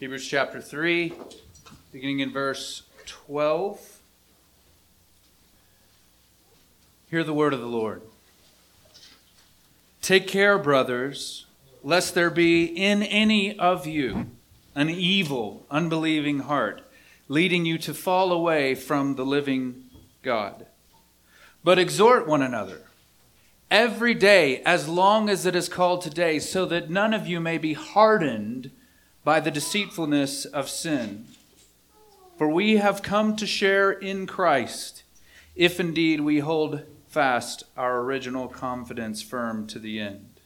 Hebrews chapter 3, beginning in verse 12. Hear the word of the Lord. Take care, brothers, lest there be in any of you an evil, unbelieving heart, leading you to fall away from the living God. But exhort one another every day, as long as it is called today, so that none of you may be hardened by the deceitfulness of sin. For we have come to share in Christ, if indeed we hold fast our original confidence firm to the end.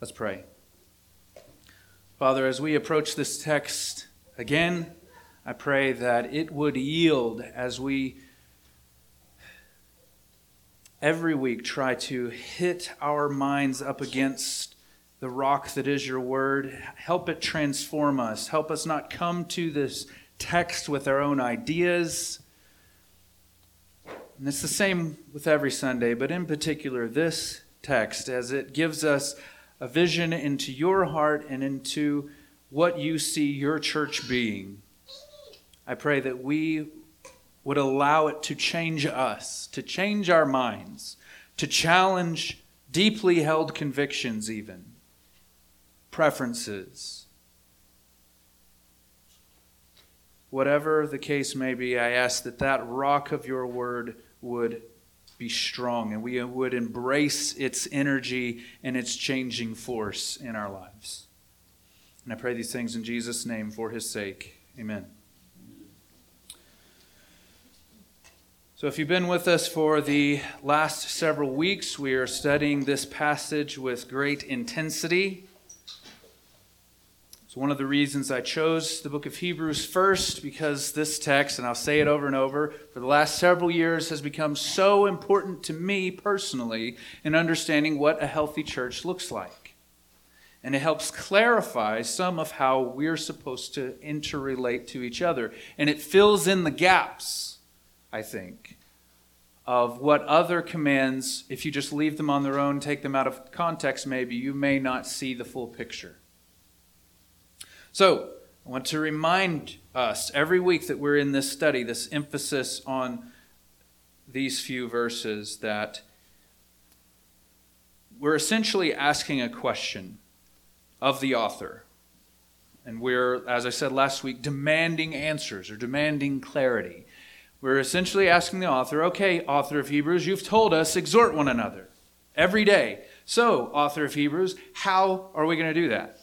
Let's pray. Father, as we approach this text again, I pray that it would yield as we every week try to hit our minds up against the rock that is your word. Help it transform us. Help us not come to this text with our own ideas. And it's the same with every Sunday, but in particular, this text, as it gives us a vision into your heart and into what you see your church being. I pray that we would allow it to change us, to change our minds, to challenge deeply held convictions, even preferences. Whatever the case may be, I ask that that rock of your word would be strong and we would embrace its energy and its changing force in our lives. And I pray these things in Jesus' name for his sake. Amen. So, if you've been with us for the last several weeks, we are studying this passage with great intensity. One of the reasons I chose the book of Hebrews first, because this text, and I'll say it over and over, for the last several years has become so important to me personally in understanding what a healthy church looks like. And it helps clarify some of how we're supposed to interrelate to each other. And it fills in the gaps, I think, of what other commands, if you just leave them on their own, take them out of context, maybe, you may not see the full picture. So, I want to remind us every week that we're in this study, this emphasis on these few verses, that we're essentially asking a question of the author. And we're, as I said last week, demanding answers or demanding clarity. We're essentially asking the author, okay, author of Hebrews, you've told us, exhort one another every day. So, author of Hebrews, how are we going to do that?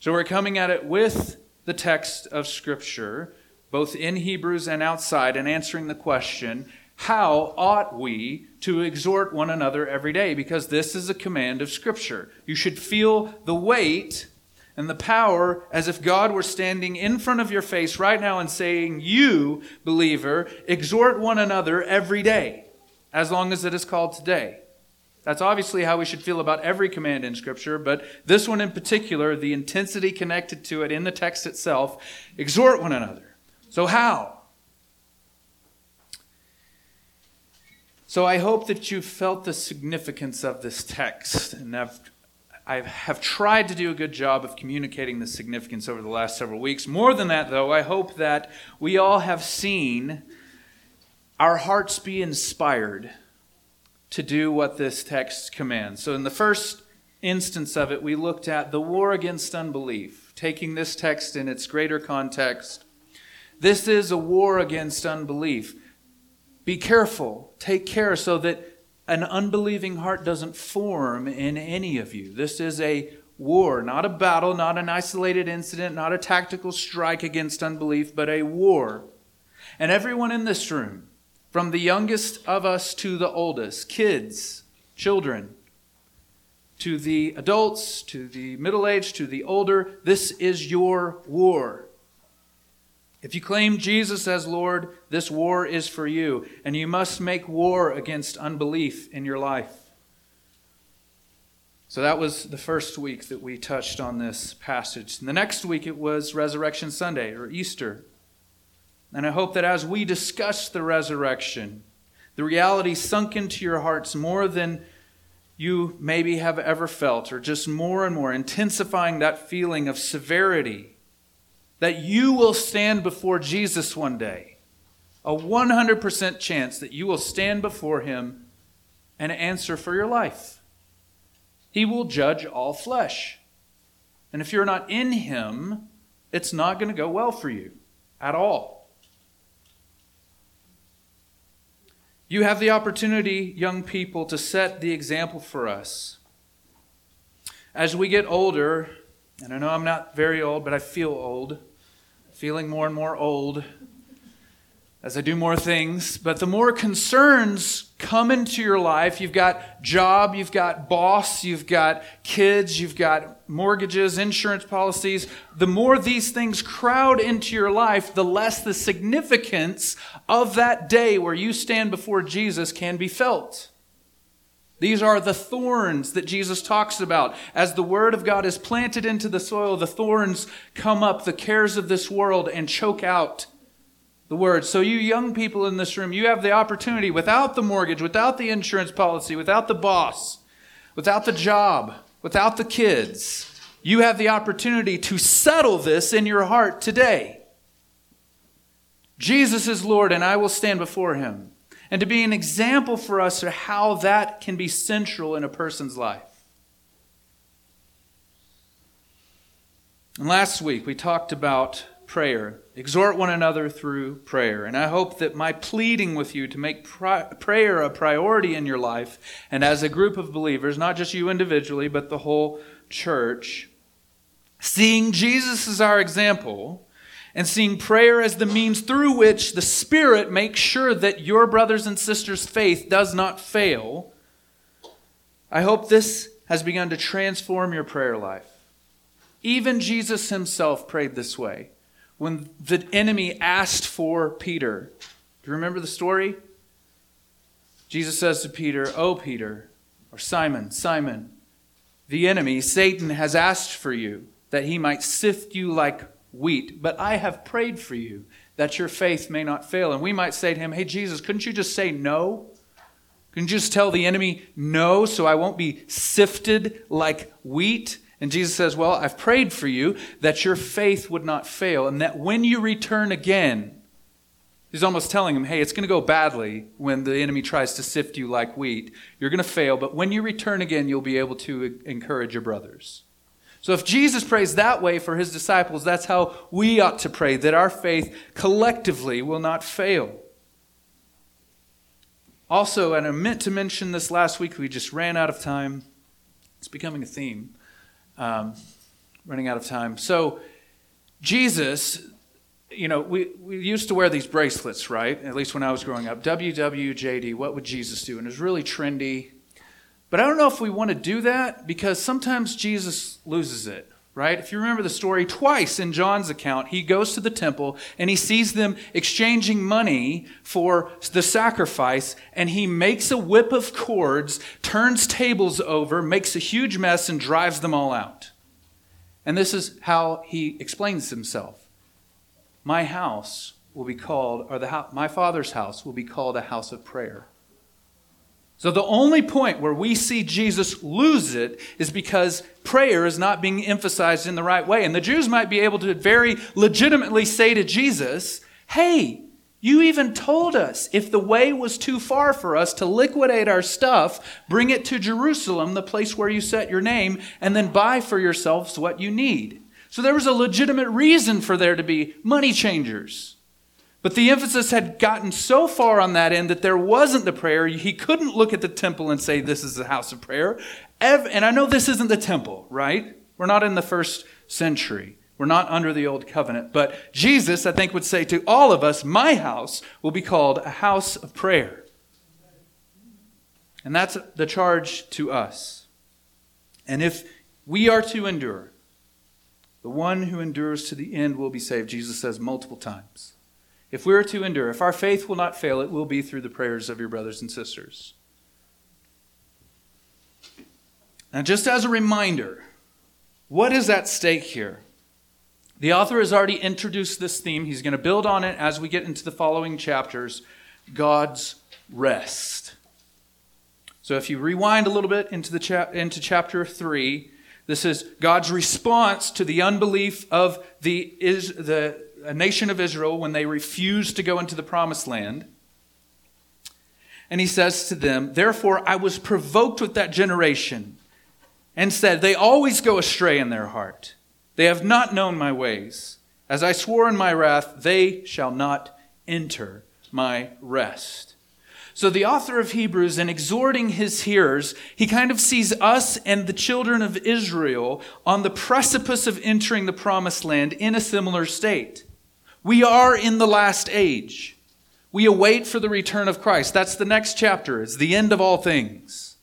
So we're coming at it with the text of Scripture, both in Hebrews and outside, and answering the question how ought we to exhort one another every day? Because this is a command of Scripture. You should feel the weight and the power as if God were standing in front of your face right now and saying, You, believer, exhort one another every day, as long as it is called today. That's obviously how we should feel about every command in Scripture, but this one in particular, the intensity connected to it in the text itself, exhort one another. So, how? So, I hope that you've felt the significance of this text, and I've, I have tried to do a good job of communicating the significance over the last several weeks. More than that, though, I hope that we all have seen our hearts be inspired to do what this text commands. So, in the first instance of it, we looked at the war against unbelief, taking this text in its greater context. This is a war against unbelief. Be careful, take care so that an unbelieving heart doesn't form in any of you. This is a war, not a battle, not an isolated incident, not a tactical strike against unbelief, but a war. And everyone in this room, from the youngest of us to the oldest, kids, children, to the adults, to the middle aged, to the older, this is your war. If you claim Jesus as Lord, this war is for you, and you must make war against unbelief in your life. So that was the first week that we touched on this passage. And the next week it was Resurrection Sunday or Easter. And I hope that as we discuss the resurrection, the reality sunk into your hearts more than you maybe have ever felt, or just more and more intensifying that feeling of severity, that you will stand before Jesus one day. A 100% chance that you will stand before him and answer for your life. He will judge all flesh. And if you're not in him, it's not going to go well for you at all. You have the opportunity, young people, to set the example for us. As we get older, and I know I'm not very old, but I feel old, feeling more and more old as I do more things, but the more concerns come into your life, you've got job, you've got boss, you've got kids, you've got mortgages, insurance policies, the more these things crowd into your life, the less the significance of that day where you stand before Jesus can be felt. These are the thorns that Jesus talks about. As the Word of God is planted into the soil, the thorns come up, the cares of this world, and choke out the word. So, you young people in this room, you have the opportunity without the mortgage, without the insurance policy, without the boss, without the job, without the kids, you have the opportunity to settle this in your heart today. Jesus is Lord, and I will stand before him. And to be an example for us of how that can be central in a person's life. And last week we talked about prayer. Exhort one another through prayer. And I hope that my pleading with you to make prayer a priority in your life and as a group of believers, not just you individually, but the whole church, seeing Jesus as our example and seeing prayer as the means through which the Spirit makes sure that your brothers and sisters' faith does not fail, I hope this has begun to transform your prayer life. Even Jesus himself prayed this way when the enemy asked for Peter. Do you remember the story? Jesus says to Peter, Oh, Peter, or Simon, Simon, the enemy, Satan, has asked for you that he might sift you like wheat, but I have prayed for you that your faith may not fail. And we might say to him, Hey, Jesus, couldn't you just say no? Couldn't you just tell the enemy no so I won't be sifted like wheat? And Jesus says, Well, I've prayed for you that your faith would not fail, and that when you return again, He's almost telling him, hey, it's going to go badly when the enemy tries to sift you like wheat. You're going to fail, but when you return again, you'll be able to encourage your brothers. So if Jesus prays that way for his disciples, that's how we ought to pray, that our faith collectively will not fail. Also, and I meant to mention this last week, we just ran out of time. It's becoming a theme um, running out of time. So, Jesus, you know, we, we used to wear these bracelets, right? At least when I was growing up. WWJD, what would Jesus do? And it was really trendy. But I don't know if we want to do that because sometimes Jesus loses it right? If you remember the story, twice in John's account, he goes to the temple and he sees them exchanging money for the sacrifice, and he makes a whip of cords, turns tables over, makes a huge mess, and drives them all out. And this is how he explains himself My house will be called, or the, my father's house will be called a house of prayer. So the only point where we see Jesus lose it is because prayer is not being emphasized in the right way. And the Jews might be able to very legitimately say to Jesus, Hey, you even told us if the way was too far for us to liquidate our stuff, bring it to Jerusalem, the place where you set your name, and then buy for yourselves what you need. So there was a legitimate reason for there to be money changers. But the emphasis had gotten so far on that end that there wasn't the prayer. He couldn't look at the temple and say, This is a house of prayer. And I know this isn't the temple, right? We're not in the first century. We're not under the old covenant. But Jesus, I think, would say to all of us, My house will be called a house of prayer. And that's the charge to us. And if we are to endure, the one who endures to the end will be saved, Jesus says multiple times. If we are to endure, if our faith will not fail, it will be through the prayers of your brothers and sisters. Now, just as a reminder, what is at stake here? The author has already introduced this theme. He's going to build on it as we get into the following chapters God's rest. So if you rewind a little bit into, the into chapter 3, this is God's response to the unbelief of the, is, the nation of Israel when they refused to go into the promised land. And he says to them, Therefore I was provoked with that generation and said, They always go astray in their heart. They have not known my ways. As I swore in my wrath, they shall not enter my rest. So, the author of Hebrews, in exhorting his hearers, he kind of sees us and the children of Israel on the precipice of entering the promised land in a similar state. We are in the last age. We await for the return of Christ. That's the next chapter. It's the end of all things.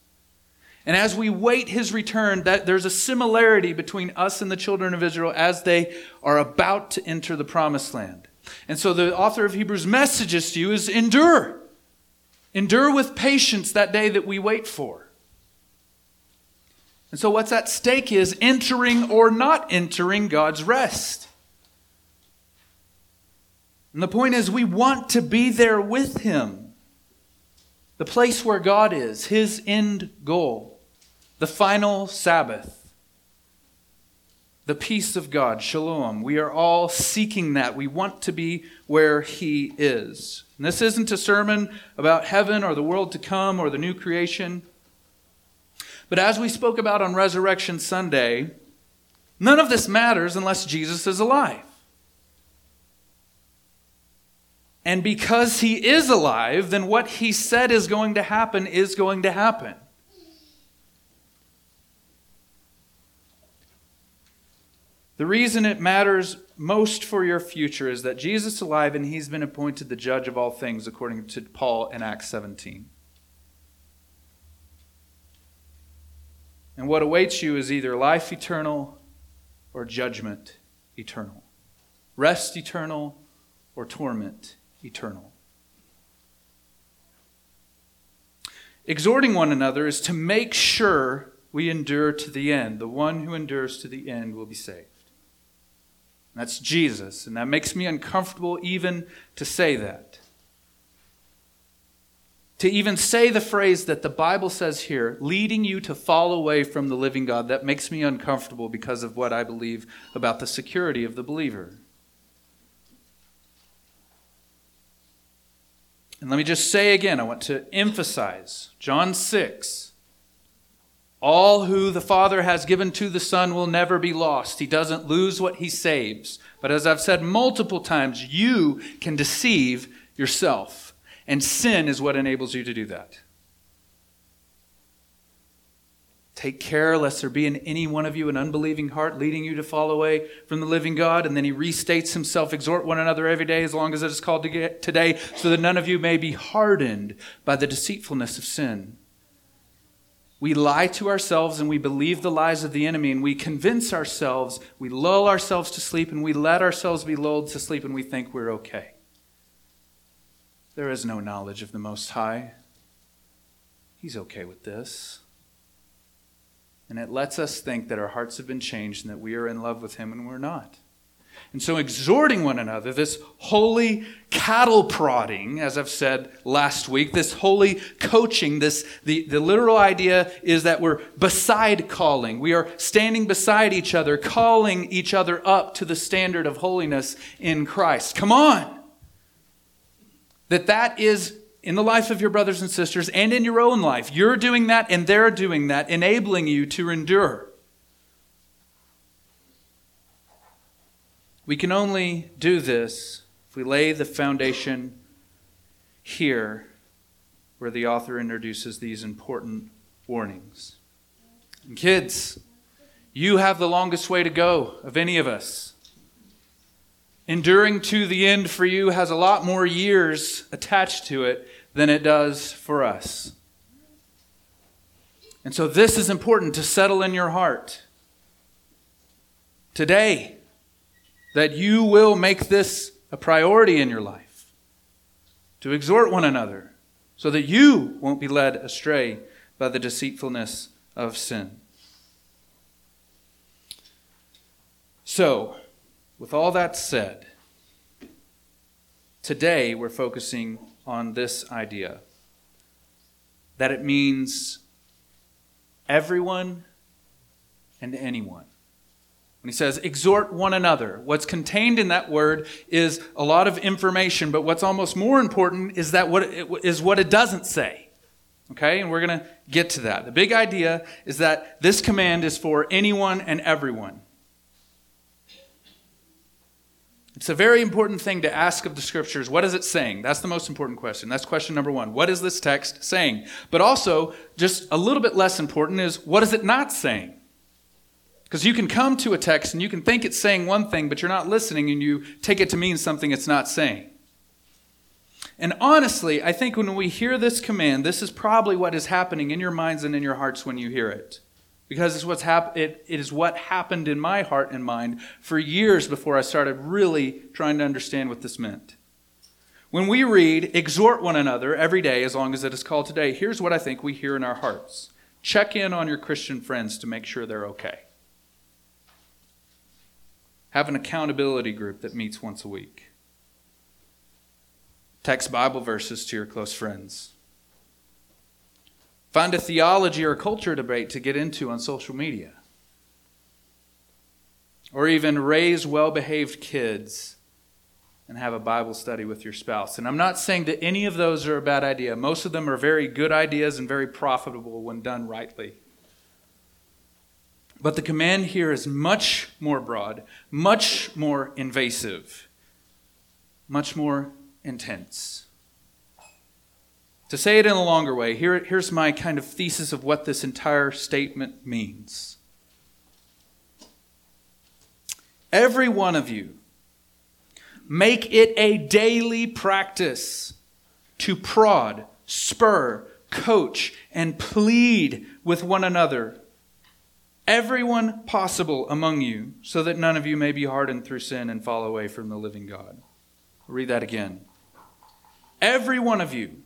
And as we wait his return, that there's a similarity between us and the children of Israel as they are about to enter the promised land. And so the author of Hebrews messages to you is endure. Endure with patience that day that we wait for. And so what's at stake is entering or not entering God's rest. And the point is, we want to be there with Him. The place where God is, His end goal, the final Sabbath, the peace of God, shalom. We are all seeking that. We want to be where He is. And this isn't a sermon about heaven or the world to come or the new creation. But as we spoke about on Resurrection Sunday, none of this matters unless Jesus is alive. And because he is alive, then what he said is going to happen is going to happen. The reason it matters most for your future is that Jesus is alive and he's been appointed the judge of all things, according to Paul in Acts 17. And what awaits you is either life eternal or judgment eternal, rest eternal or torment eternal. Exhorting one another is to make sure we endure to the end. The one who endures to the end will be saved. That's Jesus, and that makes me uncomfortable even to say that. To even say the phrase that the Bible says here, leading you to fall away from the living God, that makes me uncomfortable because of what I believe about the security of the believer. And let me just say again, I want to emphasize John 6. All who the Father has given to the Son will never be lost. He doesn't lose what he saves. But as I've said multiple times, you can deceive yourself. And sin is what enables you to do that. Take care lest there be in any one of you an unbelieving heart leading you to fall away from the living God. And then he restates himself, exhort one another every day as long as it is called to today, so that none of you may be hardened by the deceitfulness of sin. We lie to ourselves and we believe the lies of the enemy and we convince ourselves, we lull ourselves to sleep and we let ourselves be lulled to sleep and we think we're okay. There is no knowledge of the Most High. He's okay with this. And it lets us think that our hearts have been changed and that we are in love with Him and we're not. And so, exhorting one another, this holy cattle prodding, as I've said last week, this holy coaching, this, the, the literal idea is that we're beside calling. We are standing beside each other, calling each other up to the standard of holiness in Christ. Come on! That that is in the life of your brothers and sisters and in your own life. You're doing that and they're doing that, enabling you to endure. We can only do this if we lay the foundation here where the author introduces these important warnings. And kids, you have the longest way to go of any of us. Enduring to the end for you has a lot more years attached to it than it does for us. And so, this is important to settle in your heart today that you will make this a priority in your life to exhort one another so that you won't be led astray by the deceitfulness of sin. So, with all that said, today we're focusing on this idea that it means everyone and anyone. When he says, exhort one another, what's contained in that word is a lot of information, but what's almost more important is, that what it, is what it doesn't say. Okay, and we're going to get to that. The big idea is that this command is for anyone and everyone. It's a very important thing to ask of the scriptures. What is it saying? That's the most important question. That's question number one. What is this text saying? But also, just a little bit less important is what is it not saying? Because you can come to a text and you can think it's saying one thing, but you're not listening and you take it to mean something it's not saying. And honestly, I think when we hear this command, this is probably what is happening in your minds and in your hearts when you hear it because it's what's hap- it, it is what happened in my heart and mind for years before I started really trying to understand what this meant. When we read, exhort one another every day, as long as it is called today, here's what I think we hear in our hearts check in on your Christian friends to make sure they're okay. Have an accountability group that meets once a week. Text Bible verses to your close friends. Find a theology or culture debate to get into on social media. Or even raise well behaved kids and have a Bible study with your spouse. And I'm not saying that any of those are a bad idea. Most of them are very good ideas and very profitable when done rightly. But the command here is much more broad, much more invasive, much more intense. To say it in a longer way, here, here's my kind of thesis of what this entire statement means. Every one of you, make it a daily practice to prod, spur, coach, and plead with one another, everyone possible among you, so that none of you may be hardened through sin and fall away from the living God. I'll read that again. Every one of you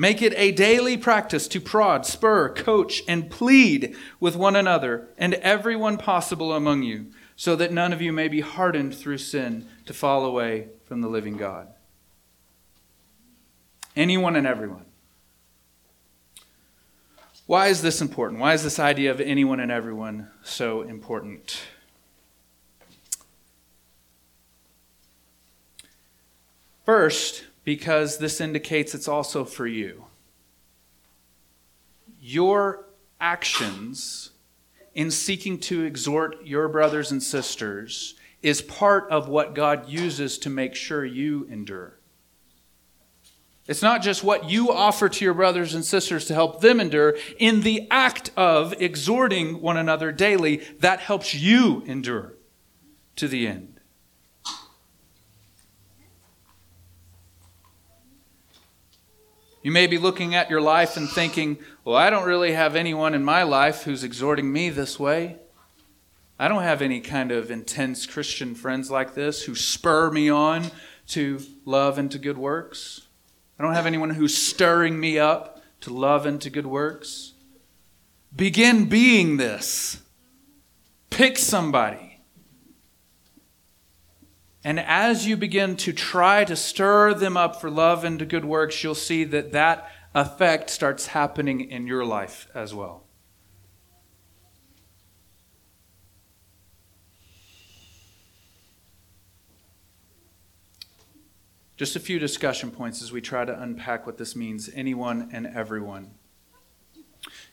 Make it a daily practice to prod, spur, coach, and plead with one another and everyone possible among you, so that none of you may be hardened through sin to fall away from the living God. Anyone and everyone. Why is this important? Why is this idea of anyone and everyone so important? First, because this indicates it's also for you. Your actions in seeking to exhort your brothers and sisters is part of what God uses to make sure you endure. It's not just what you offer to your brothers and sisters to help them endure. In the act of exhorting one another daily, that helps you endure to the end. You may be looking at your life and thinking, well, I don't really have anyone in my life who's exhorting me this way. I don't have any kind of intense Christian friends like this who spur me on to love and to good works. I don't have anyone who's stirring me up to love and to good works. Begin being this. Pick somebody. And as you begin to try to stir them up for love and to good works, you'll see that that effect starts happening in your life as well. Just a few discussion points as we try to unpack what this means anyone and everyone.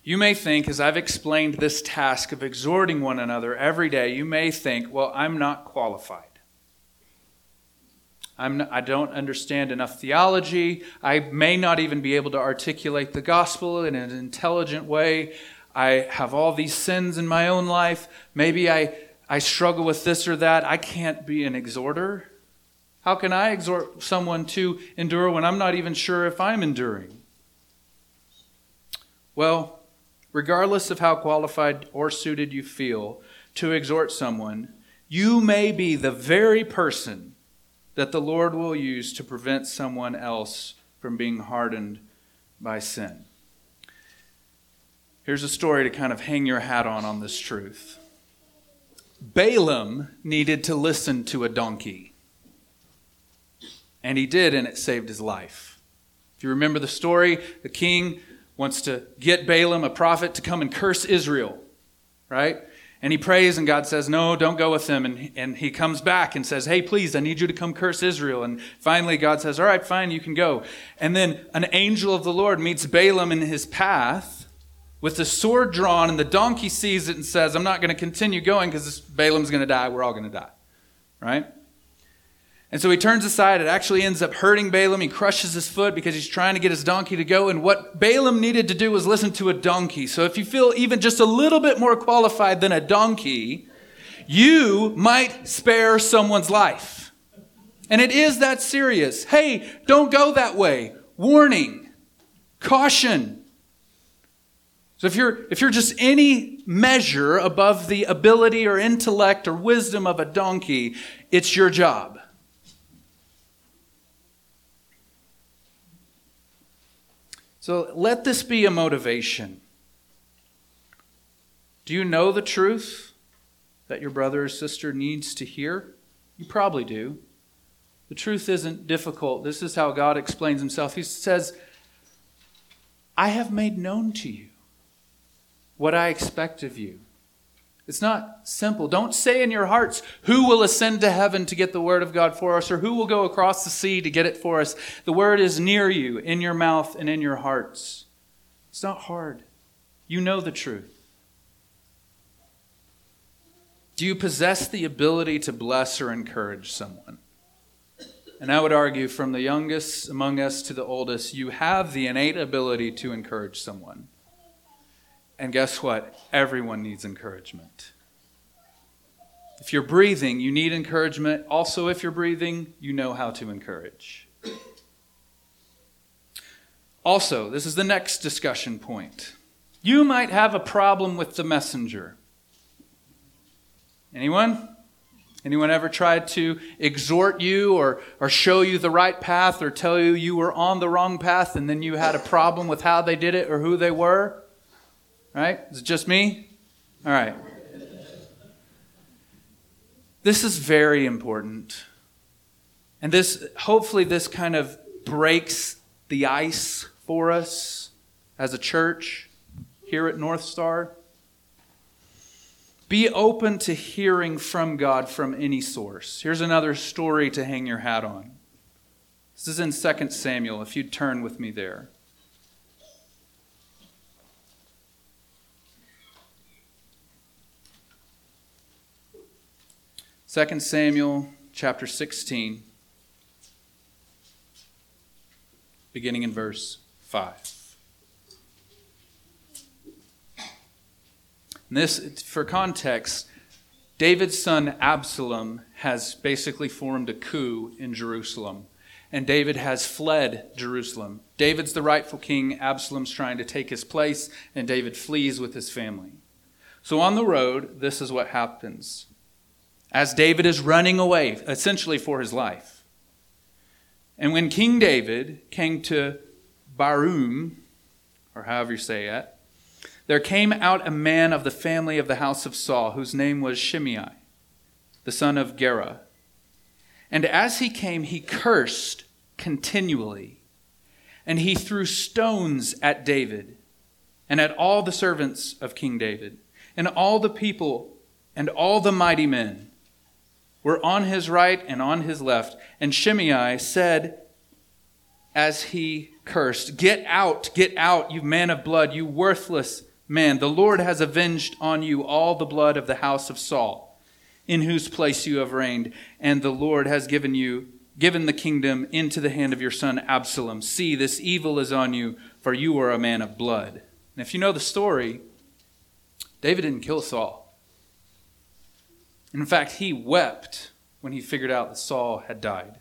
You may think, as I've explained this task of exhorting one another every day, you may think, well, I'm not qualified. I'm not, I don't understand enough theology. I may not even be able to articulate the gospel in an intelligent way. I have all these sins in my own life. Maybe I, I struggle with this or that. I can't be an exhorter. How can I exhort someone to endure when I'm not even sure if I'm enduring? Well, regardless of how qualified or suited you feel to exhort someone, you may be the very person that the Lord will use to prevent someone else from being hardened by sin. Here's a story to kind of hang your hat on on this truth. Balaam needed to listen to a donkey. And he did, and it saved his life. If you remember the story, the king wants to get Balaam, a prophet, to come and curse Israel, right? And he prays, and God says, No, don't go with them. And, and he comes back and says, Hey, please, I need you to come curse Israel. And finally, God says, All right, fine, you can go. And then an angel of the Lord meets Balaam in his path with the sword drawn, and the donkey sees it and says, I'm not going to continue going because Balaam's going to die. We're all going to die, right? And so he turns aside. It actually ends up hurting Balaam. He crushes his foot because he's trying to get his donkey to go. And what Balaam needed to do was listen to a donkey. So if you feel even just a little bit more qualified than a donkey, you might spare someone's life. And it is that serious. Hey, don't go that way. Warning, caution. So if you're if you're just any measure above the ability or intellect or wisdom of a donkey, it's your job. So let this be a motivation. Do you know the truth that your brother or sister needs to hear? You probably do. The truth isn't difficult. This is how God explains himself. He says, I have made known to you what I expect of you. It's not simple. Don't say in your hearts, who will ascend to heaven to get the word of God for us, or who will go across the sea to get it for us. The word is near you, in your mouth and in your hearts. It's not hard. You know the truth. Do you possess the ability to bless or encourage someone? And I would argue, from the youngest among us to the oldest, you have the innate ability to encourage someone. And guess what? Everyone needs encouragement. If you're breathing, you need encouragement. Also, if you're breathing, you know how to encourage. Also, this is the next discussion point. You might have a problem with the messenger. Anyone? Anyone ever tried to exhort you or, or show you the right path or tell you you were on the wrong path and then you had a problem with how they did it or who they were? Right? Is it just me? All right. This is very important. And this hopefully this kind of breaks the ice for us as a church here at North Star. Be open to hearing from God from any source. Here's another story to hang your hat on. This is in 2 Samuel, if you'd turn with me there. 2 Samuel chapter 16, beginning in verse 5. And this, for context, David's son Absalom has basically formed a coup in Jerusalem. And David has fled Jerusalem. David's the rightful king. Absalom's trying to take his place, and David flees with his family. So on the road, this is what happens as David is running away, essentially for his life. And when King David came to Barum, or however you say it, there came out a man of the family of the house of Saul, whose name was Shimei, the son of Gera. And as he came, he cursed continually, and he threw stones at David and at all the servants of King David, and all the people and all the mighty men were on his right and on his left. And Shimei said, as he cursed, Get out, get out, you man of blood, you worthless man. The Lord has avenged on you all the blood of the house of Saul, in whose place you have reigned, and the Lord has given you given the kingdom into the hand of your son Absalom. See, this evil is on you, for you are a man of blood. And if you know the story, David didn't kill Saul. In fact, he wept when he figured out that Saul had died.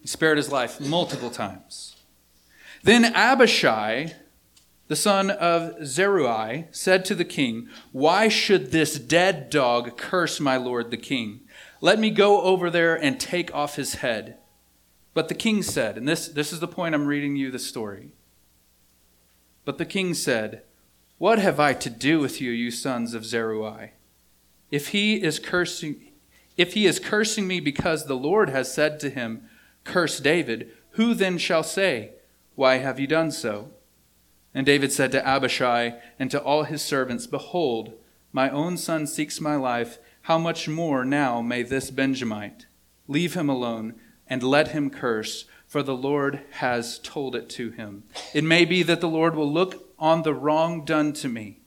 He spared his life multiple times. Then Abishai, the son of Zeruiah, said to the king, Why should this dead dog curse my lord the king? Let me go over there and take off his head. But the king said, and this, this is the point I'm reading you the story. But the king said, What have I to do with you, you sons of Zeruiah? If he is cursing, if he is cursing me because the Lord has said to him, Curse David, who then shall say, Why have you done so? And David said to Abishai and to all his servants, Behold, my own son seeks my life. How much more now may this Benjamite? Leave him alone and let him curse, for the Lord has told it to him. It may be that the Lord will look on the wrong done to me,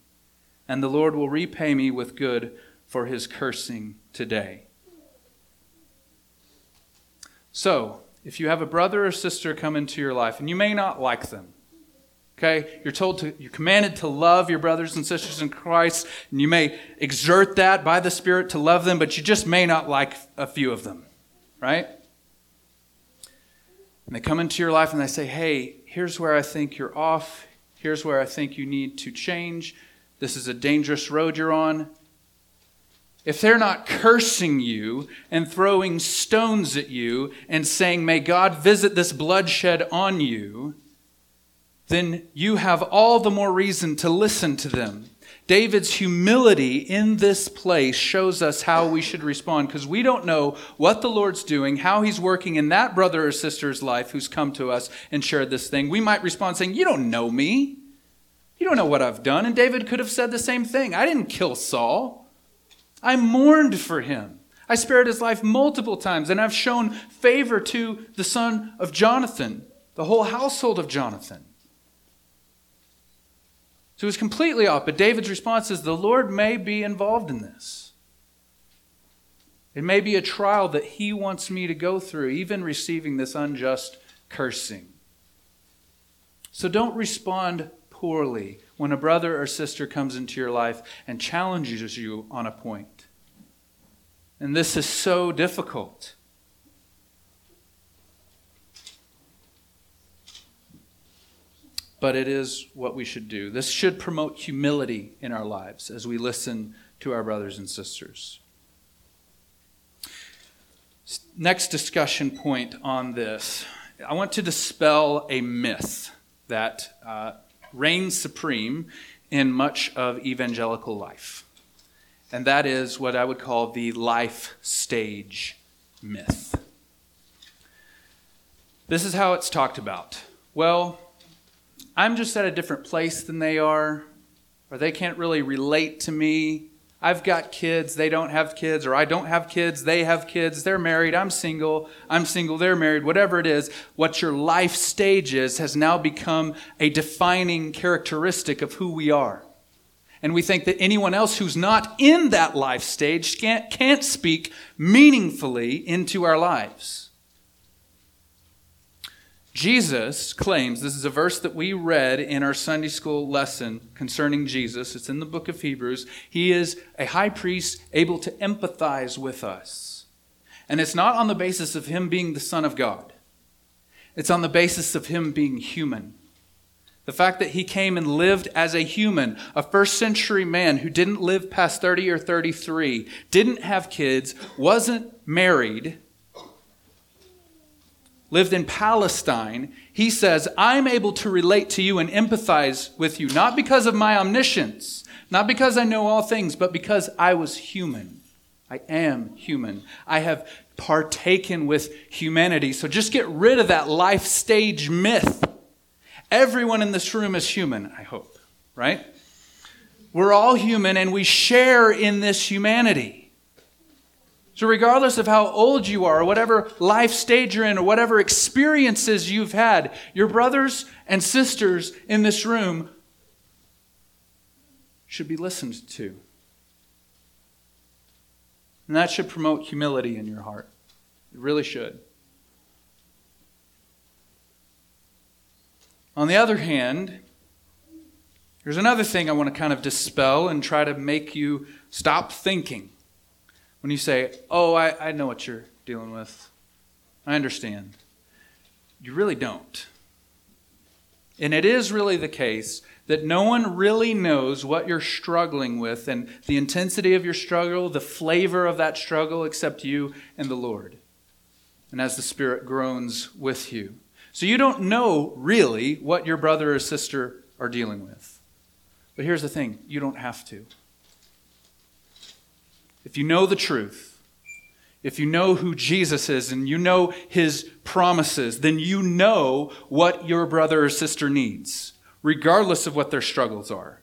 and the Lord will repay me with good for his cursing today. So, if you have a brother or sister come into your life, and you may not like them, Okay? You're told to, you're commanded to love your brothers and sisters in Christ, and you may exert that by the Spirit to love them, but you just may not like a few of them, right? And they come into your life and they say, hey, here's where I think you're off. Here's where I think you need to change. This is a dangerous road you're on. If they're not cursing you and throwing stones at you and saying, May God visit this bloodshed on you, then you have all the more reason to listen to them. David's humility in this place shows us how we should respond because we don't know what the Lord's doing, how he's working in that brother or sister's life who's come to us and shared this thing. We might respond saying, You don't know me. You don't know what I've done. And David could have said the same thing. I didn't kill Saul, I mourned for him. I spared his life multiple times, and I've shown favor to the son of Jonathan, the whole household of Jonathan. So it was completely off. But David's response is the Lord may be involved in this. It may be a trial that he wants me to go through, even receiving this unjust cursing. So don't respond poorly when a brother or sister comes into your life and challenges you on a point. And this is so difficult. but it is what we should do. This should promote humility in our lives as we listen to our brothers and sisters. Next discussion point on this I want to dispel a myth that uh, reigns supreme in much of evangelical life. And that is what I would call the life stage myth. This is how it's talked about. Well, I'm just at a different place than they are, or they can't really relate to me. I've got kids, they don't have kids, or I don't have kids, they have kids, they're married, I'm single, I'm single, they're married, whatever it is, what your life stage is has now become a defining characteristic of who we are. And we think that anyone else who's not in that life stage can't, can't speak meaningfully into our lives. Jesus claims, this is a verse that we read in our Sunday school lesson concerning Jesus. It's in the book of Hebrews. He is a high priest able to empathize with us. And it's not on the basis of him being the Son of God, it's on the basis of him being human. The fact that he came and lived as a human, a first century man who didn't live past 30 or 33, didn't have kids, wasn't married lived in Palestine, he says, I'm able to relate to you and empathize with you, not because of my omniscience, not because I know all things, but because I was human. I am human. I have partaken with humanity. So just get rid of that life stage myth. Everyone in this room is human, I hope, right? We're all human and we share in this humanity. So, regardless of how old you are, or whatever life stage you're in, or whatever experiences you've had, your brothers and sisters in this room should be listened to. And that should promote humility in your heart. It really should. On the other hand, there's another thing I want to kind of dispel and try to make you stop thinking. When you say, Oh, I, I know what you're dealing with, I understand. You really don't. And it is really the case that no one really knows what you're struggling with and the intensity of your struggle, the flavor of that struggle, except you and the Lord. And as the Spirit groans with you. So you don't know really what your brother or sister are dealing with. But here's the thing you don't have to if you know the truth, if you know who Jesus is and you know his promises, then you know what your brother or sister needs. regardless of what their struggles are.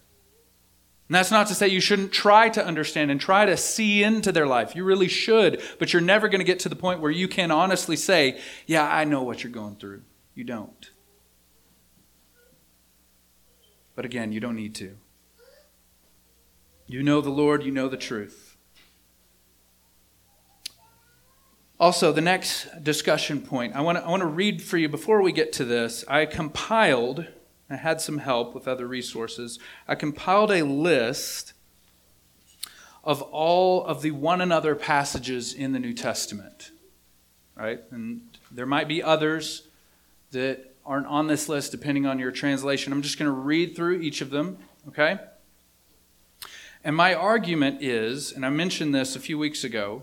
And that's not to say you shouldn't try to understand and try to see into their life. You really should, but you're never going to get to the point where you can honestly say, Yeah, I know what you're going through. You don't. But again, you don't need to. You know the Lord, you know the truth. Also, the next discussion point, I want to, I want to read for you before we get to this. I compiled, I had some help with other resources. I compiled a list of all of the one another passages in the New Testament. Right? And there might be others that aren't on this list depending on your translation. I'm just going to read through each of them, okay? And my argument is, and I mentioned this a few weeks ago,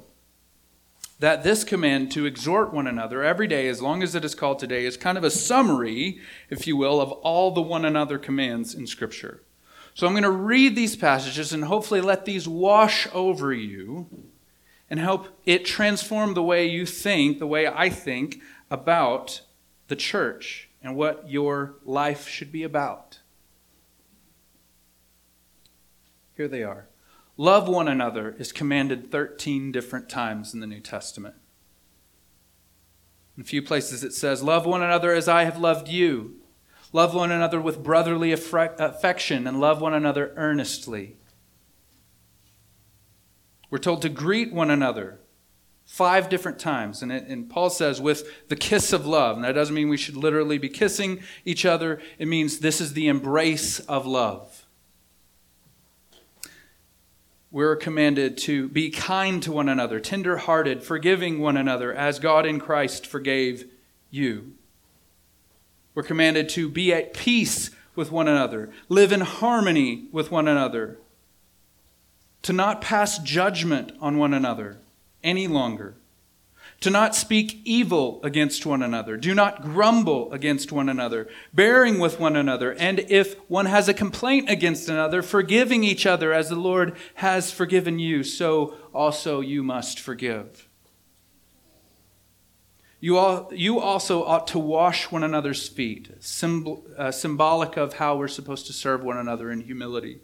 that this command to exhort one another every day, as long as it is called today, is kind of a summary, if you will, of all the one another commands in Scripture. So I'm going to read these passages and hopefully let these wash over you and help it transform the way you think, the way I think about the church and what your life should be about. Here they are. Love one another is commanded 13 different times in the New Testament. In a few places it says, Love one another as I have loved you. Love one another with brotherly affection and love one another earnestly. We're told to greet one another five different times. And, it, and Paul says, with the kiss of love. And that doesn't mean we should literally be kissing each other, it means this is the embrace of love we're commanded to be kind to one another, tender hearted, forgiving one another, as God in Christ forgave you. We're commanded to be at peace with one another, live in harmony with one another, to not pass judgment on one another any longer to not speak evil against one another. Do not grumble against one another, bearing with one another. And if one has a complaint against another, forgiving each other as the Lord has forgiven you, so also you must forgive. You, all, you also ought to wash one another's feet, symbol, uh, symbolic of how we're supposed to serve one another in humility.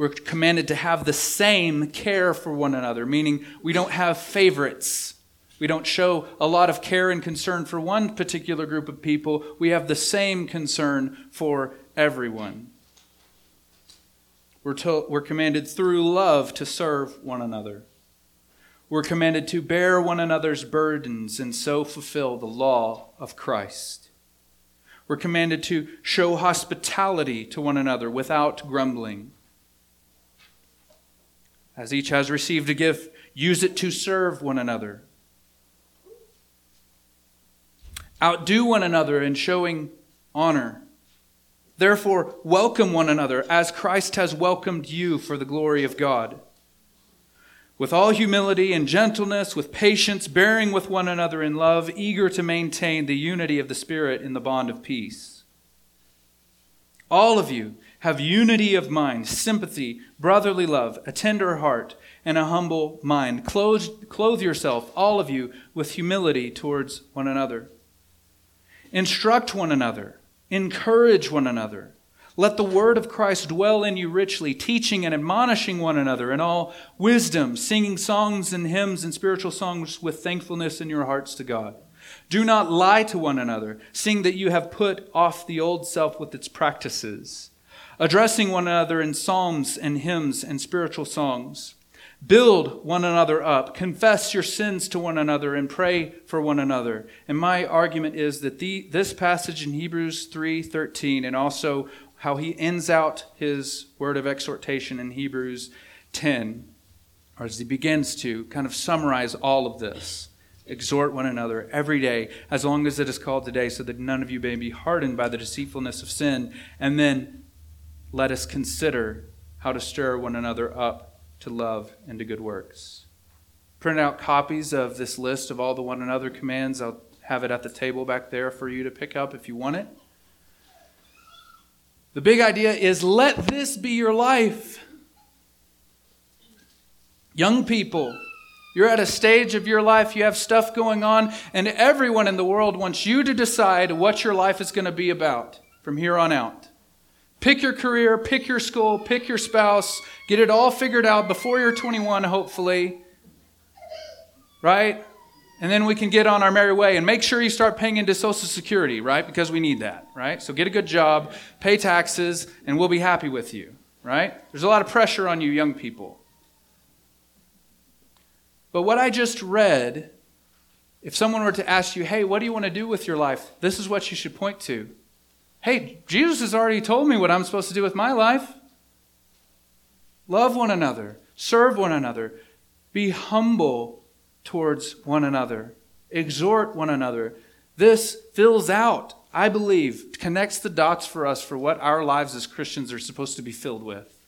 We're commanded to have the same care for one another, meaning we don't have favorites. We don't show a lot of care and concern for one particular group of people. We have the same concern for everyone. We're, told, we're commanded through love to serve one another. We're commanded to bear one another's burdens and so fulfill the law of Christ. We're commanded to show hospitality to one another without grumbling. As each has received a gift, use it to serve one another. Outdo one another in showing honor. Therefore, welcome one another as Christ has welcomed you for the glory of God. With all humility and gentleness, with patience, bearing with one another in love, eager to maintain the unity of the Spirit in the bond of peace. All of you have unity of mind, sympathy, brotherly love, a tender heart, and a humble mind. Clothe, clothe yourself, all of you, with humility towards one another. Instruct one another, encourage one another. Let the word of Christ dwell in you richly, teaching and admonishing one another in all wisdom, singing songs and hymns and spiritual songs with thankfulness in your hearts to God. Do not lie to one another, seeing that you have put off the old self with its practices addressing one another in psalms and hymns and spiritual songs. Build one another up, confess your sins to one another, and pray for one another. And my argument is that the, this passage in Hebrews 3:13, and also how he ends out his word of exhortation in Hebrews 10, or as he begins to kind of summarize all of this. Exhort one another every day, as long as it is called today, so that none of you may be hardened by the deceitfulness of sin. And then let us consider how to stir one another up to love and to good works. Print out copies of this list of all the one another commands. I'll have it at the table back there for you to pick up if you want it. The big idea is let this be your life. Young people, you're at a stage of your life, you have stuff going on, and everyone in the world wants you to decide what your life is going to be about. from here on out. Pick your career, pick your school, pick your spouse, get it all figured out before you're 21, hopefully. Right? And then we can get on our merry way and make sure you start paying into Social Security, right? Because we need that, right? So get a good job, pay taxes, and we'll be happy with you, right? There's a lot of pressure on you, young people. But what I just read, if someone were to ask you, hey, what do you want to do with your life? This is what you should point to. Hey, Jesus has already told me what I'm supposed to do with my life. Love one another, serve one another, be humble towards one another, exhort one another. This fills out, I believe, connects the dots for us for what our lives as Christians are supposed to be filled with.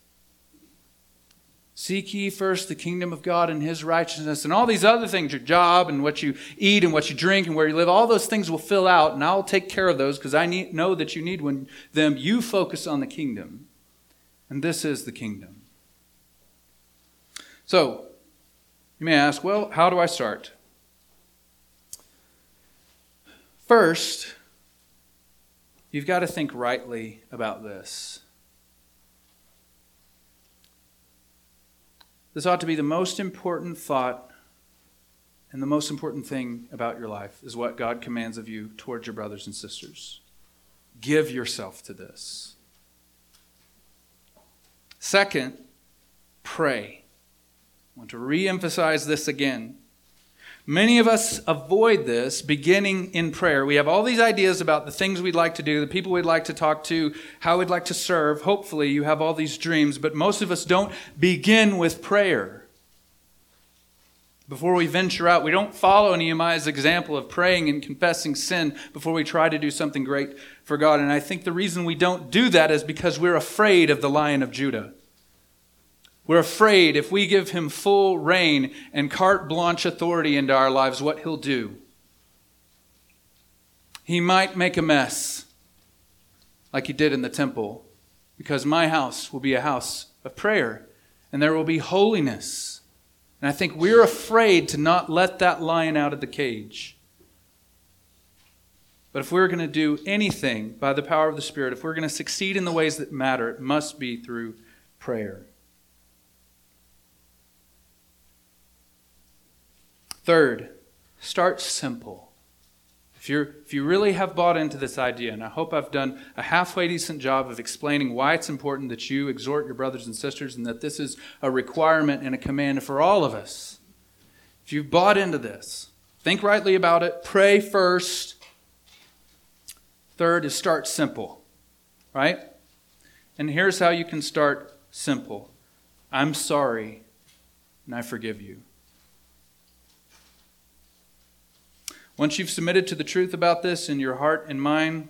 Seek ye first the kingdom of God and his righteousness, and all these other things, your job and what you eat and what you drink and where you live, all those things will fill out, and I'll take care of those because I need, know that you need them. You focus on the kingdom. And this is the kingdom. So, you may ask, well, how do I start? First, you've got to think rightly about this. This ought to be the most important thought and the most important thing about your life is what God commands of you towards your brothers and sisters. Give yourself to this. Second, pray. I want to re emphasize this again. Many of us avoid this beginning in prayer. We have all these ideas about the things we'd like to do, the people we'd like to talk to, how we'd like to serve. Hopefully, you have all these dreams, but most of us don't begin with prayer. Before we venture out, we don't follow Nehemiah's example of praying and confessing sin before we try to do something great for God. And I think the reason we don't do that is because we're afraid of the Lion of Judah. We're afraid if we give him full reign and carte blanche authority into our lives, what he'll do. He might make a mess like he did in the temple, because my house will be a house of prayer and there will be holiness. And I think we're afraid to not let that lion out of the cage. But if we're going to do anything by the power of the Spirit, if we're going to succeed in the ways that matter, it must be through prayer. Third, start simple. If, you're, if you really have bought into this idea, and I hope I've done a halfway decent job of explaining why it's important that you exhort your brothers and sisters and that this is a requirement and a command for all of us. If you've bought into this, think rightly about it, pray first. Third is start simple, right? And here's how you can start simple I'm sorry, and I forgive you. Once you've submitted to the truth about this in your heart and mind,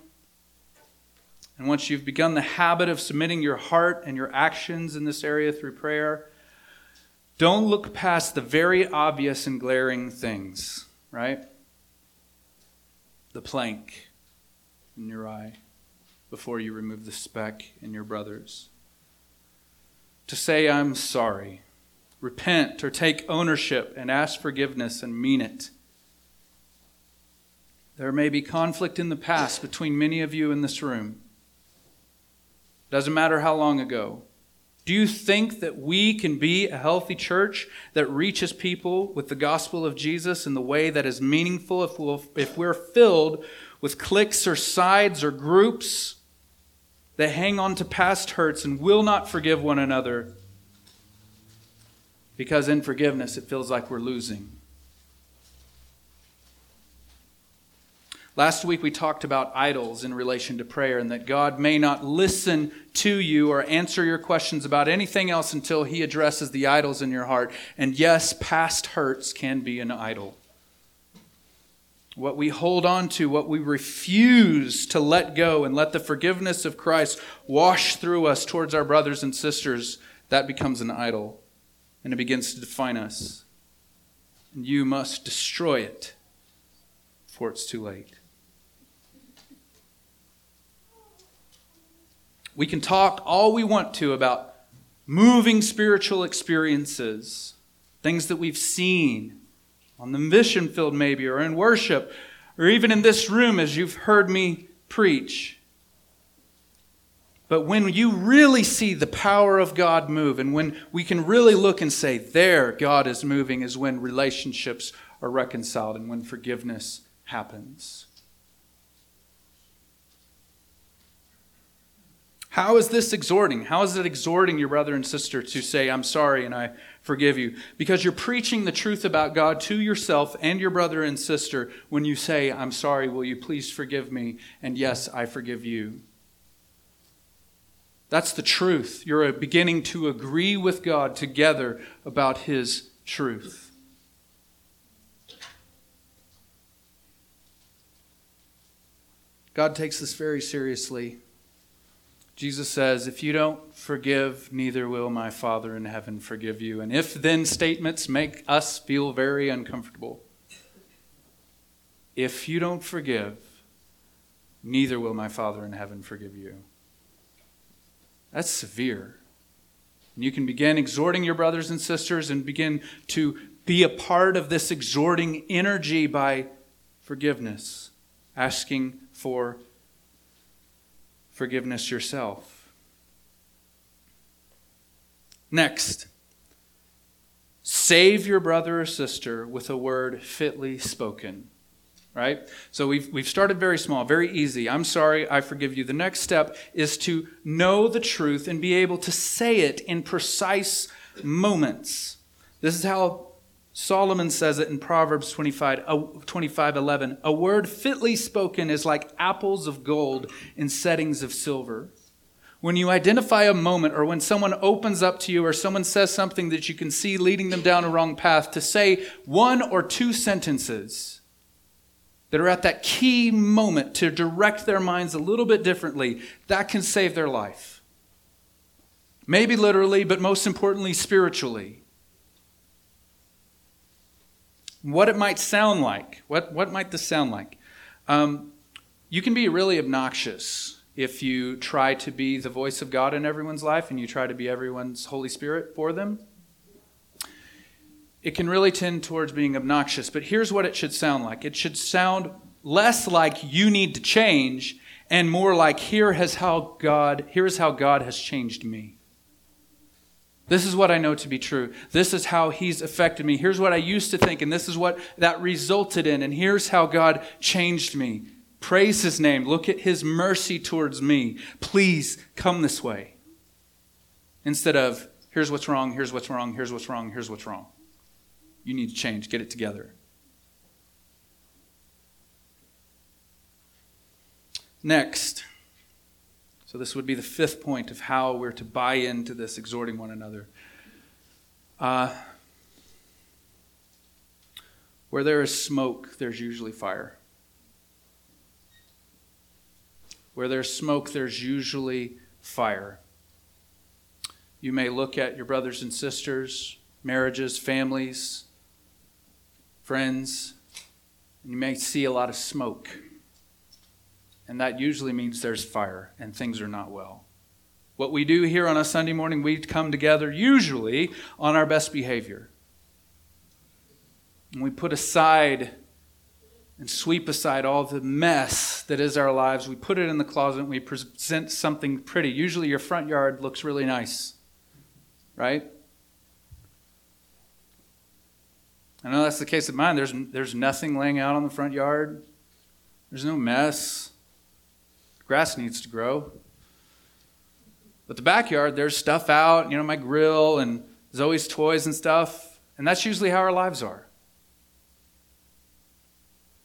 and once you've begun the habit of submitting your heart and your actions in this area through prayer, don't look past the very obvious and glaring things, right? The plank in your eye before you remove the speck in your brother's. To say, I'm sorry, repent or take ownership and ask forgiveness and mean it there may be conflict in the past between many of you in this room. Doesn't matter how long ago. Do you think that we can be a healthy church that reaches people with the gospel of Jesus in the way that is meaningful if, we'll, if we're filled with cliques or sides or groups that hang on to past hurts and will not forgive one another? Because in forgiveness, it feels like we're losing. Last week we talked about idols in relation to prayer and that God may not listen to you or answer your questions about anything else until he addresses the idols in your heart. And yes, past hurts can be an idol. What we hold on to, what we refuse to let go and let the forgiveness of Christ wash through us towards our brothers and sisters, that becomes an idol and it begins to define us. And you must destroy it before it's too late. We can talk all we want to about moving spiritual experiences, things that we've seen on the mission field, maybe, or in worship, or even in this room as you've heard me preach. But when you really see the power of God move, and when we can really look and say, there, God is moving, is when relationships are reconciled and when forgiveness happens. How is this exhorting? How is it exhorting your brother and sister to say, I'm sorry and I forgive you? Because you're preaching the truth about God to yourself and your brother and sister when you say, I'm sorry, will you please forgive me? And yes, I forgive you. That's the truth. You're uh, beginning to agree with God together about His truth. God takes this very seriously. Jesus says, If you don't forgive, neither will my Father in heaven forgive you. And if then statements make us feel very uncomfortable, if you don't forgive, neither will my Father in heaven forgive you. That's severe. And you can begin exhorting your brothers and sisters and begin to be a part of this exhorting energy by forgiveness, asking for forgiveness yourself. Next, save your brother or sister with a word fitly spoken right? So we've, we've started very small, very easy. I'm sorry, I forgive you. The next step is to know the truth and be able to say it in precise moments. This is how Solomon says it in Proverbs 25, uh, 25 11. A word fitly spoken is like apples of gold in settings of silver. When you identify a moment or when someone opens up to you or someone says something that you can see leading them down a wrong path, to say one or two sentences that are at that key moment to direct their minds a little bit differently, that can save their life. Maybe literally, but most importantly, spiritually. What it might sound like. What, what might this sound like? Um, you can be really obnoxious if you try to be the voice of God in everyone's life and you try to be everyone's Holy Spirit for them it can really tend towards being obnoxious. But here's what it should sound like it should sound less like you need to change and more like here has how God here is how God has changed me. This is what I know to be true. This is how he's affected me. Here's what I used to think and this is what that resulted in and here's how God changed me. Praise his name. Look at his mercy towards me. Please come this way. Instead of here's what's wrong, here's what's wrong, here's what's wrong, here's what's wrong. You need to change. Get it together. Next, so this would be the fifth point of how we're to buy into this exhorting one another. Uh, where there is smoke, there's usually fire. Where there's smoke, there's usually fire. You may look at your brothers and sisters, marriages, families, friends, and you may see a lot of smoke. And that usually means there's fire and things are not well. What we do here on a Sunday morning, we come together usually on our best behavior. And we put aside and sweep aside all the mess that is our lives. We put it in the closet and we present something pretty. Usually your front yard looks really nice, right? I know that's the case of mine. There's, there's nothing laying out on the front yard, there's no mess. Grass needs to grow. But the backyard, there's stuff out, you know, my grill, and there's always toys and stuff. And that's usually how our lives are.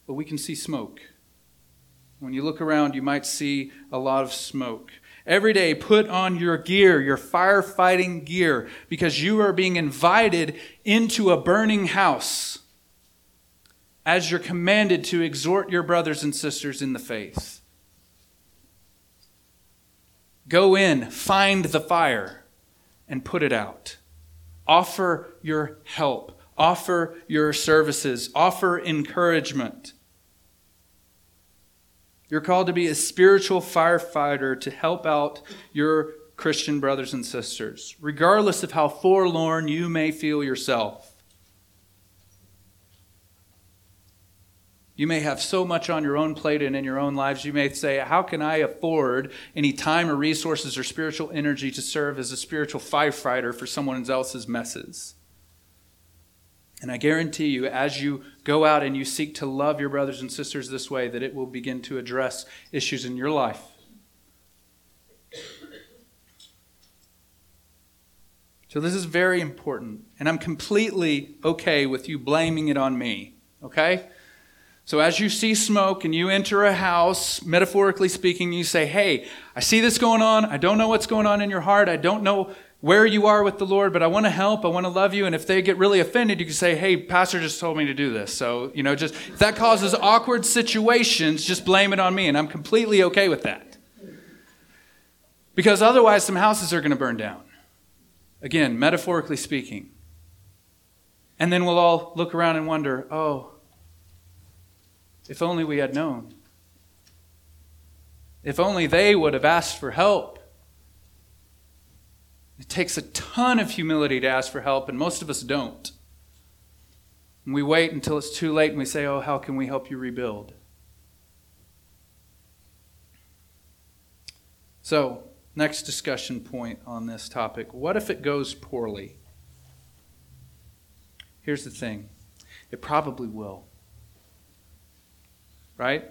But we can see smoke. When you look around, you might see a lot of smoke. Every day, put on your gear, your firefighting gear, because you are being invited into a burning house as you're commanded to exhort your brothers and sisters in the faith. Go in, find the fire, and put it out. Offer your help, offer your services, offer encouragement. You're called to be a spiritual firefighter to help out your Christian brothers and sisters, regardless of how forlorn you may feel yourself. You may have so much on your own plate and in your own lives. You may say, How can I afford any time or resources or spiritual energy to serve as a spiritual firefighter for someone else's messes? And I guarantee you, as you go out and you seek to love your brothers and sisters this way, that it will begin to address issues in your life. So, this is very important. And I'm completely okay with you blaming it on me, okay? So, as you see smoke and you enter a house, metaphorically speaking, you say, Hey, I see this going on. I don't know what's going on in your heart. I don't know where you are with the Lord, but I want to help. I want to love you. And if they get really offended, you can say, Hey, Pastor just told me to do this. So, you know, just if that causes awkward situations, just blame it on me. And I'm completely okay with that. Because otherwise, some houses are going to burn down. Again, metaphorically speaking. And then we'll all look around and wonder, Oh, if only we had known. If only they would have asked for help. It takes a ton of humility to ask for help, and most of us don't. And we wait until it's too late and we say, Oh, how can we help you rebuild? So, next discussion point on this topic what if it goes poorly? Here's the thing it probably will right?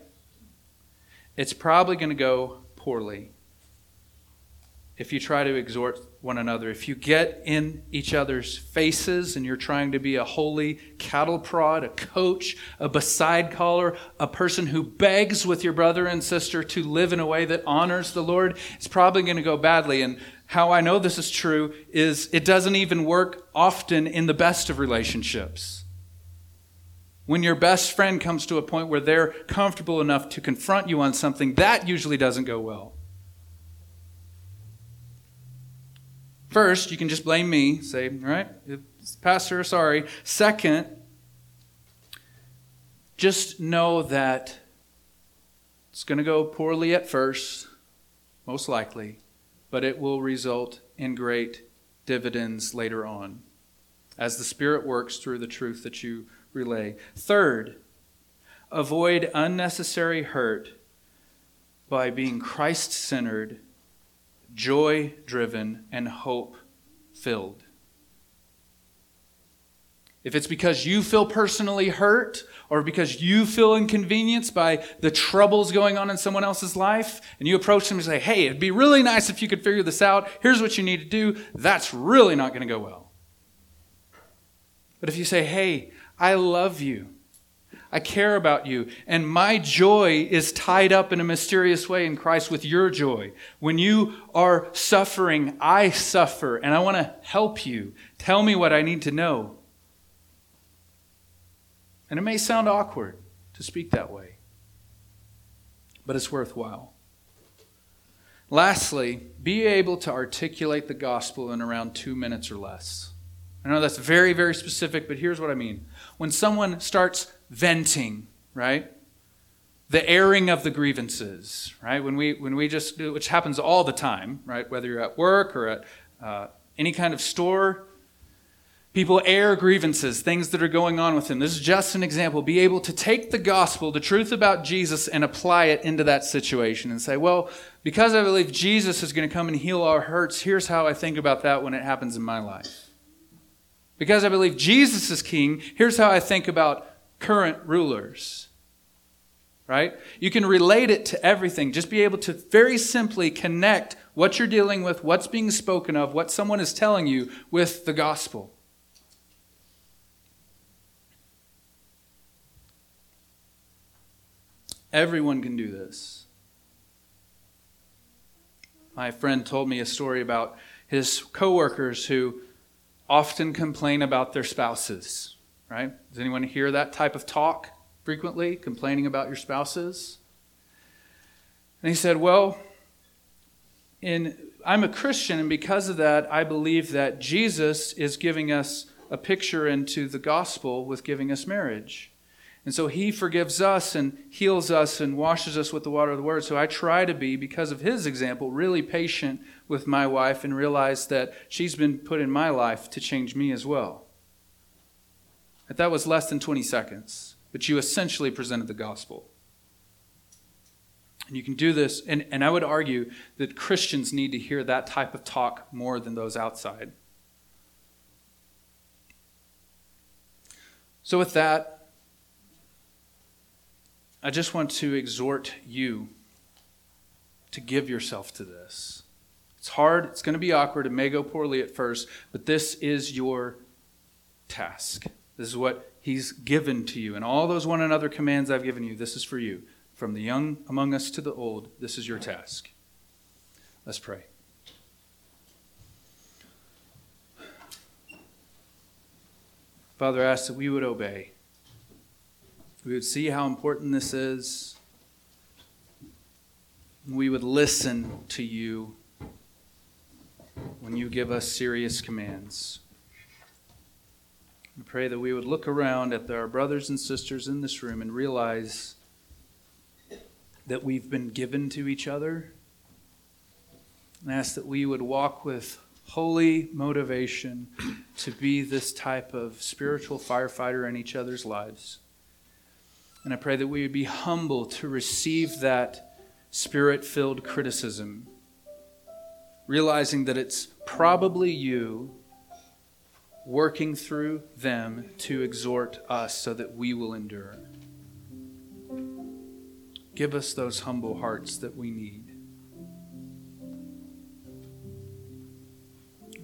It's probably going to go poorly if you try to exhort one another. If you get in each other's faces and you're trying to be a holy cattle prod, a coach, a beside caller, a person who begs with your brother and sister to live in a way that honors the Lord, it's probably going to go badly. And how I know this is true is it doesn't even work often in the best of relationships. When your best friend comes to a point where they're comfortable enough to confront you on something, that usually doesn't go well. First, you can just blame me, say, all right, Pastor, sorry. Second, just know that it's going to go poorly at first, most likely, but it will result in great dividends later on as the Spirit works through the truth that you relay. Third, avoid unnecessary hurt by being Christ centered, joy driven, and hope filled. If it's because you feel personally hurt or because you feel inconvenienced by the troubles going on in someone else's life, and you approach them and say, Hey, it'd be really nice if you could figure this out. Here's what you need to do. That's really not going to go well. But if you say, Hey, I love you. I care about you. And my joy is tied up in a mysterious way in Christ with your joy. When you are suffering, I suffer, and I want to help you. Tell me what I need to know. And it may sound awkward to speak that way, but it's worthwhile. Lastly, be able to articulate the gospel in around two minutes or less. I know that's very, very specific, but here's what I mean when someone starts venting, right? The airing of the grievances, right? When we, when we just, which happens all the time, right? Whether you're at work or at uh, any kind of store, people air grievances, things that are going on with them. This is just an example. Be able to take the gospel, the truth about Jesus, and apply it into that situation and say, well, because I believe Jesus is going to come and heal our hurts, here's how I think about that when it happens in my life. Because I believe Jesus is king, here's how I think about current rulers. Right? You can relate it to everything. Just be able to very simply connect what you're dealing with, what's being spoken of, what someone is telling you with the gospel. Everyone can do this. My friend told me a story about his coworkers who often complain about their spouses, right? Does anyone hear that type of talk frequently, complaining about your spouses? And he said, Well, in, I'm a Christian, and because of that, I believe that Jesus is giving us a picture into the gospel with giving us marriage. And so he forgives us and heals us and washes us with the water of the word. So I try to be, because of his example, really patient with my wife and realize that she's been put in my life to change me as well. But that was less than 20 seconds. but you essentially presented the gospel. And you can do this, and, and I would argue that Christians need to hear that type of talk more than those outside. So, with that, I just want to exhort you to give yourself to this. It's hard, it's going to be awkward, it may go poorly at first, but this is your task. This is what He's given to you. And all those one another commands I've given you, this is for you. From the young among us to the old, this is your task. Let's pray. Father, I ask that we would obey. We would see how important this is. We would listen to you when you give us serious commands. We pray that we would look around at our brothers and sisters in this room and realize that we've been given to each other. And ask that we would walk with holy motivation to be this type of spiritual firefighter in each other's lives. And I pray that we would be humble to receive that spirit filled criticism, realizing that it's probably you working through them to exhort us so that we will endure. Give us those humble hearts that we need.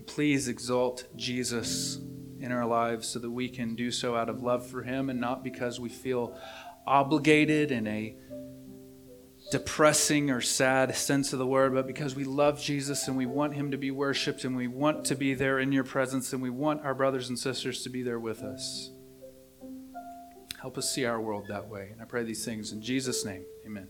Please exalt Jesus in our lives so that we can do so out of love for Him and not because we feel obligated in a depressing or sad sense of the word, but because we love Jesus and we want Him to be worshiped and we want to be there in your presence and we want our brothers and sisters to be there with us. Help us see our world that way. And I pray these things in Jesus' name. Amen.